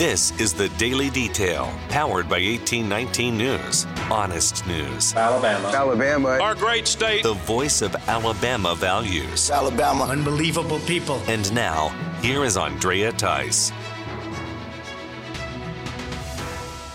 This is the Daily Detail, powered by 1819 News. Honest news. Alabama. Alabama. Our great state. The voice of Alabama values. Alabama. Unbelievable people. And now, here is Andrea Tice.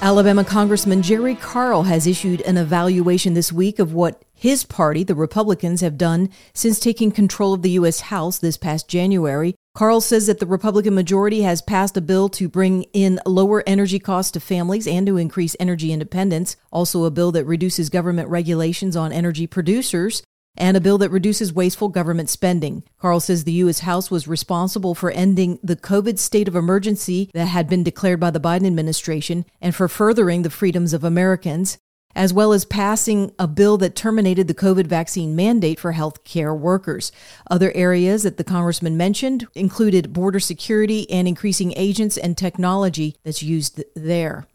Alabama Congressman Jerry Carl has issued an evaluation this week of what his party, the Republicans, have done since taking control of the U.S. House this past January. Carl says that the Republican majority has passed a bill to bring in lower energy costs to families and to increase energy independence, also a bill that reduces government regulations on energy producers, and a bill that reduces wasteful government spending. Carl says the U.S. House was responsible for ending the COVID state of emergency that had been declared by the Biden administration and for furthering the freedoms of Americans, as well as passing a bill that terminated the COVID vaccine mandate for health care workers. Other areas that the congressman mentioned included border security and increasing agents and technology that's used there.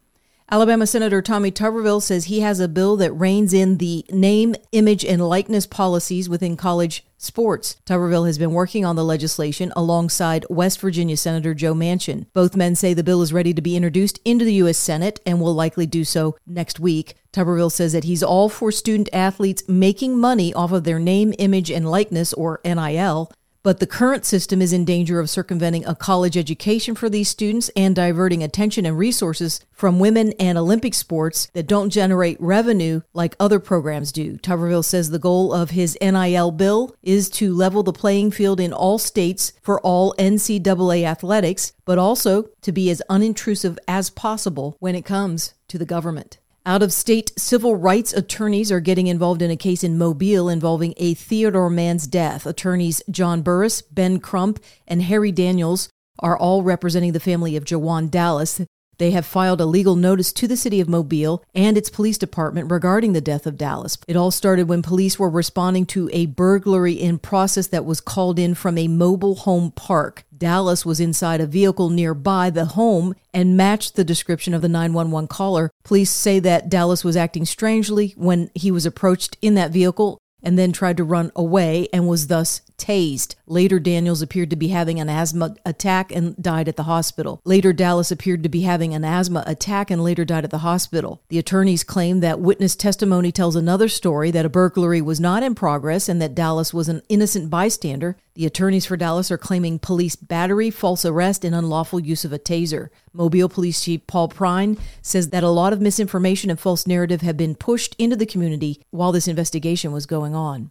Alabama Senator Tommy Tuberville says he has a bill that reins in the name, image, and likeness policies within college sports. Tuberville has been working on the legislation alongside West Virginia Senator Joe Manchin. Both men say the bill is ready to be introduced into the U.S. Senate and will likely do so next week. Tuberville says that he's all for student athletes making money off of their name, image, and likeness, or NIL. But the current system is in danger of circumventing a college education for these students and diverting attention and resources from women and Olympic sports that don't generate revenue like other programs do. Tuberville says the goal of his NIL bill is to level the playing field in all states for all NCAA athletics, but also to be as unintrusive as possible when it comes to the government. Out of state civil rights attorneys are getting involved in a case in Mobile involving a Theodore man's death. Attorneys John Burris, Ben Crump, and Harry Daniels are all representing the family of Jawan Dallas. They have filed a legal notice to the city of Mobile and its police department regarding the death of Dallas. It all started when police were responding to a burglary in process that was called in from a mobile home park. Dallas was inside a vehicle nearby the home and matched the description of the 911 caller. Police say that Dallas was acting strangely when he was approached in that vehicle and then tried to run away and was thus tased. Later, Daniels appeared to be having an asthma attack and died at the hospital. Later, Dallas appeared to be having an asthma attack and later died at the hospital. The attorneys claim that witness testimony tells another story that a burglary was not in progress and that Dallas was an innocent bystander. The attorneys for Dallas are claiming police battery, false arrest, and unlawful use of a taser. Mobile Police Chief Paul Prine says that a lot of misinformation and false narrative have been pushed into the community while this investigation was going on.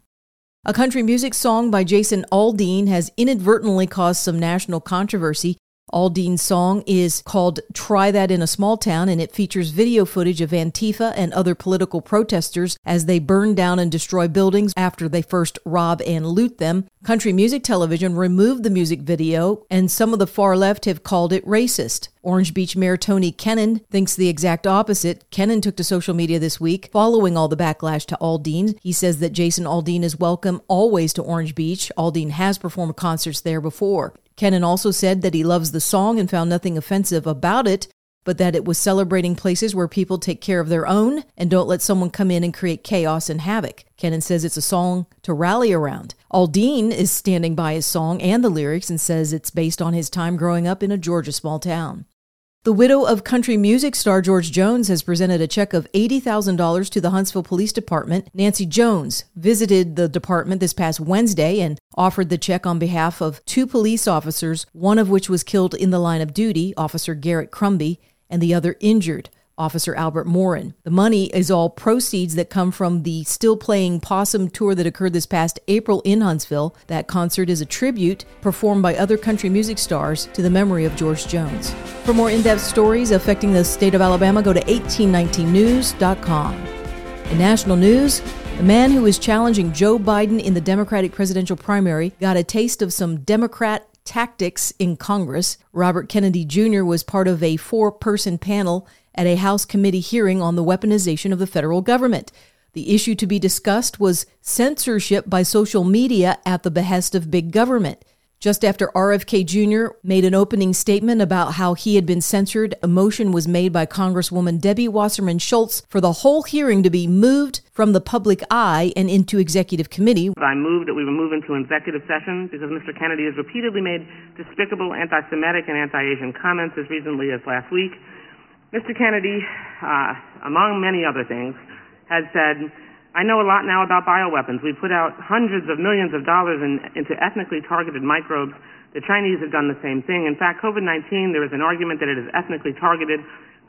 A country music song by Jason Aldean has inadvertently caused some national controversy. Aldean's song is called Try That in a Small Town, and it features video footage of Antifa and other political protesters as they burn down and destroy buildings after they first rob and loot them. Country Music Television removed the music video, and some of the far left have called it racist. Orange Beach Mayor Tony Kennon thinks the exact opposite. Kennon took to social media this week following all the backlash to Aldean. He says that Jason Aldean is welcome always to Orange Beach. Aldean has performed concerts there before. Kennon also said that he loves the song and found nothing offensive about it, but that it was celebrating places where people take care of their own and don't let someone come in and create chaos and havoc. Kennon says it's a song to rally around. Aldean is standing by his song and the lyrics and says it's based on his time growing up in a Georgia small town. The widow of country music star George Jones has presented a check of $80,000 to the Huntsville Police Department. Nancy Jones visited the department this past Wednesday and offered the check on behalf of two police officers, one of which was killed in the line of duty, Officer Garrett Crumby, and the other injured. Officer Albert Morin. The money is all proceeds that come from the Still Playing Possum tour that occurred this past April in Huntsville. That concert is a tribute performed by other country music stars to the memory of George Jones. For more in depth stories affecting the state of Alabama, go to 1819news.com. In national news, the man who is challenging Joe Biden in the Democratic presidential primary got a taste of some Democrat tactics in Congress. Robert Kennedy Jr. was part of a four person panel at a House committee hearing on the weaponization of the federal government. The issue to be discussed was censorship by social media at the behest of big government. Just after RFK Jr. made an opening statement about how he had been censored, a motion was made by Congresswoman Debbie Wasserman Schultz for the whole hearing to be moved from the public eye and into executive committee. I move that we move into executive session because Mr. Kennedy has repeatedly made despicable anti Semitic and anti Asian comments as recently as last week. Mr. Kennedy, uh, among many other things, has said I know a lot now about bioweapons. We put out hundreds of millions of dollars in, into ethnically targeted microbes. The Chinese have done the same thing. In fact, COVID-19, there is an argument that it is ethnically targeted.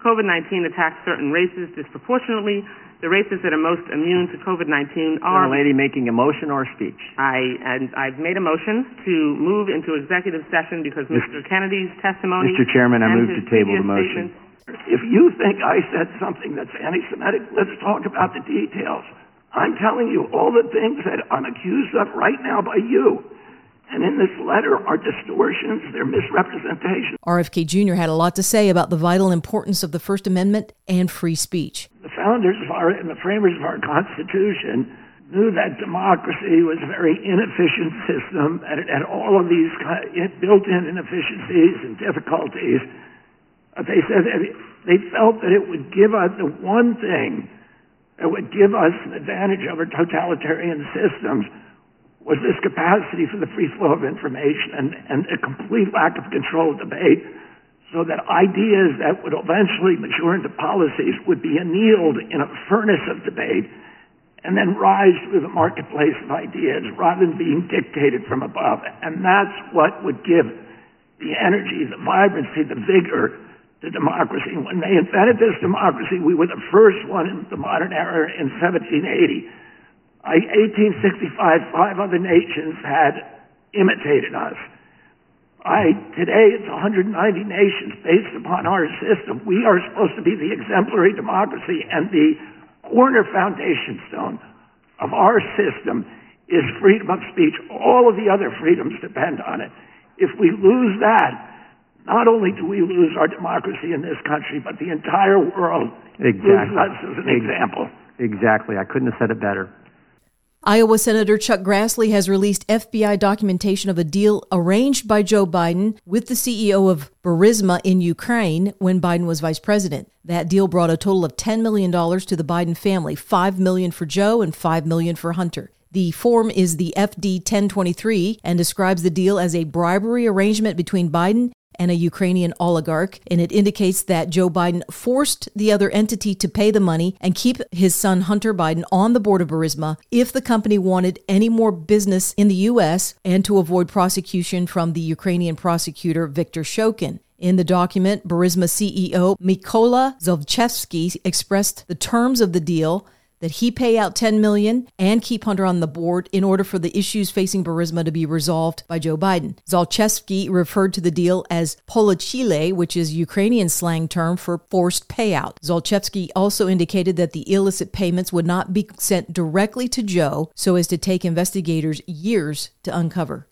COVID-19 attacks certain races disproportionately. The races that are most immune to COVID-19 are. a lady making a motion or a speech? I and I've made a motion to move into executive session because Mr. Kennedy's testimony. Mr. Chairman, I move to table the motion. If you think I said something that's anti-Semitic, let's talk about the details. I'm telling you all the things that I'm accused of right now by you. And in this letter are distortions, they're misrepresentations. RFK Jr. had a lot to say about the vital importance of the First Amendment and free speech. The founders of our, and the framers of our Constitution knew that democracy was a very inefficient system, that it had all of these built-in inefficiencies and difficulties. They said they felt that it would give us the one thing that would give us an advantage over totalitarian systems was this capacity for the free flow of information and, and a complete lack of control of debate so that ideas that would eventually mature into policies would be annealed in a furnace of debate and then rise through the marketplace of ideas rather than being dictated from above. And that's what would give the energy, the vibrancy, the vigor to democracy. When they invented this democracy, we were the first one in the modern era in 1780. By 1865, five other nations had imitated us. I, today, it's 190 nations based upon our system. We are supposed to be the exemplary democracy, and the corner foundation stone of our system is freedom of speech. All of the other freedoms depend on it. If we lose that, not only do we lose our democracy in this country, but the entire world exactly. loses us as an example. Exactly. I couldn't have said it better. Iowa Senator Chuck Grassley has released FBI documentation of a deal arranged by Joe Biden with the CEO of Burisma in Ukraine when Biden was vice president. That deal brought a total of $10 million to the Biden family, 5 million for Joe and 5 million for Hunter. The form is the FD 1023 and describes the deal as a bribery arrangement between Biden and a Ukrainian oligarch, and it indicates that Joe Biden forced the other entity to pay the money and keep his son Hunter Biden on the board of Burisma if the company wanted any more business in the U.S. and to avoid prosecution from the Ukrainian prosecutor Viktor Shokin. In the document, Burisma CEO Mykola Zlochevsky expressed the terms of the deal that he pay out 10 million and keep Hunter on the board in order for the issues facing Burisma to be resolved by Joe Biden. Zlochevsky referred to the deal as poluchili, which is Ukrainian slang term for forced payout. Zlochevsky also indicated that the illicit payments would not be sent directly to Joe so as to take investigators years to uncover.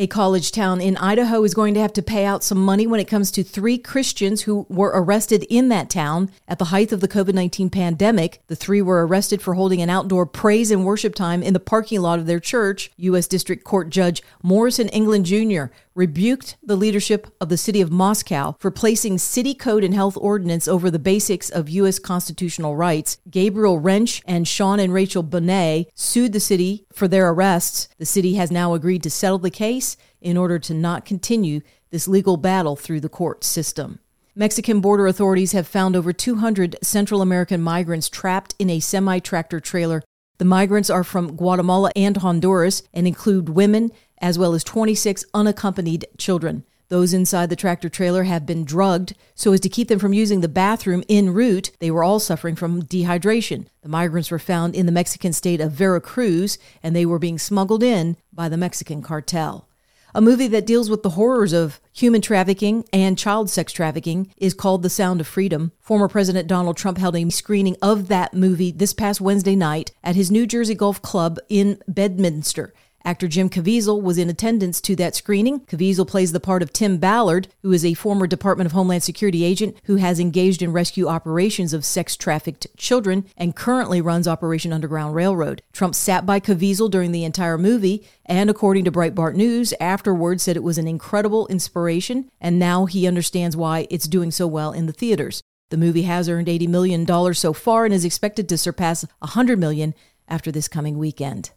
A college town in Idaho is going to have to pay out some money when it comes to three Christians who were arrested in that town at the height of the COVID 19 pandemic. The three were arrested for holding an outdoor praise and worship time in the parking lot of their church. U.S. District Court Judge Morrison England Jr rebuked the leadership of the city of Moscow for placing city code and health ordinance over the basics of U.S. constitutional rights. Gabriel Rench and Sean and Rachel Bohnet sued the city for their arrests. The city has now agreed to settle the case in order to not continue this legal battle through the court system. Mexican border authorities have found over 200 Central American migrants trapped in a semi tractor trailer. The migrants are from Guatemala and Honduras and include women as well as 26 unaccompanied children. Those inside the tractor trailer have been drugged so as to keep them from using the bathroom en route. They were all suffering from dehydration. The migrants were found in the Mexican state of Veracruz and they were being smuggled in by the Mexican cartel. A movie that deals with the horrors of human trafficking and child sex trafficking is called The Sound of Freedom. Former President Donald Trump held a screening of that movie this past Wednesday night at his New Jersey Golf Club in Bedminster Actor Jim Caviezel was in attendance to that screening. Caviezel plays the part of Tim Ballard, who is a former Department of Homeland Security agent who has engaged in rescue operations of sex trafficked children and currently runs Operation Underground Railroad. Trump sat by Caviezel during the entire movie and, according to Breitbart News, afterwards said it was an incredible inspiration and now he understands why it's doing so well in the theaters. The movie has earned $80 million so far and is expected to surpass 100 million after this coming weekend.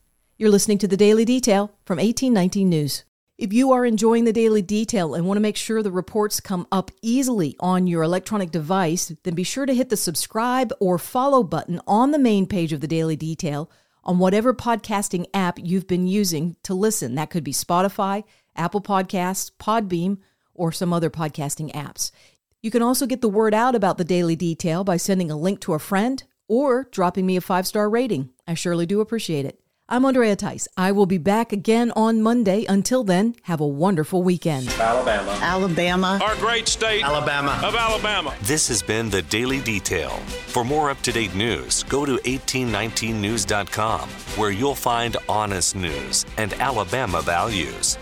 You're listening to the Daily Detail from 1819 News. If you are enjoying the Daily Detail and want to make sure the reports come up easily on your electronic device, then be sure to hit the subscribe or follow button on the main page of the Daily Detail on whatever podcasting app you've been using to listen. That could be Spotify, Apple Podcasts, Podbean, or some other podcasting apps. You can also get the word out about the Daily Detail by sending a link to a friend or dropping me a five star rating. I surely do appreciate it. I'm Andrea Tice. I will be back again on Monday. Until then, have a wonderful weekend. Alabama. Alabama. Our great state. Alabama. Of Alabama. This has been the Daily Detail. For more up to date news, go to 1819news.com, where you'll find honest news and Alabama values.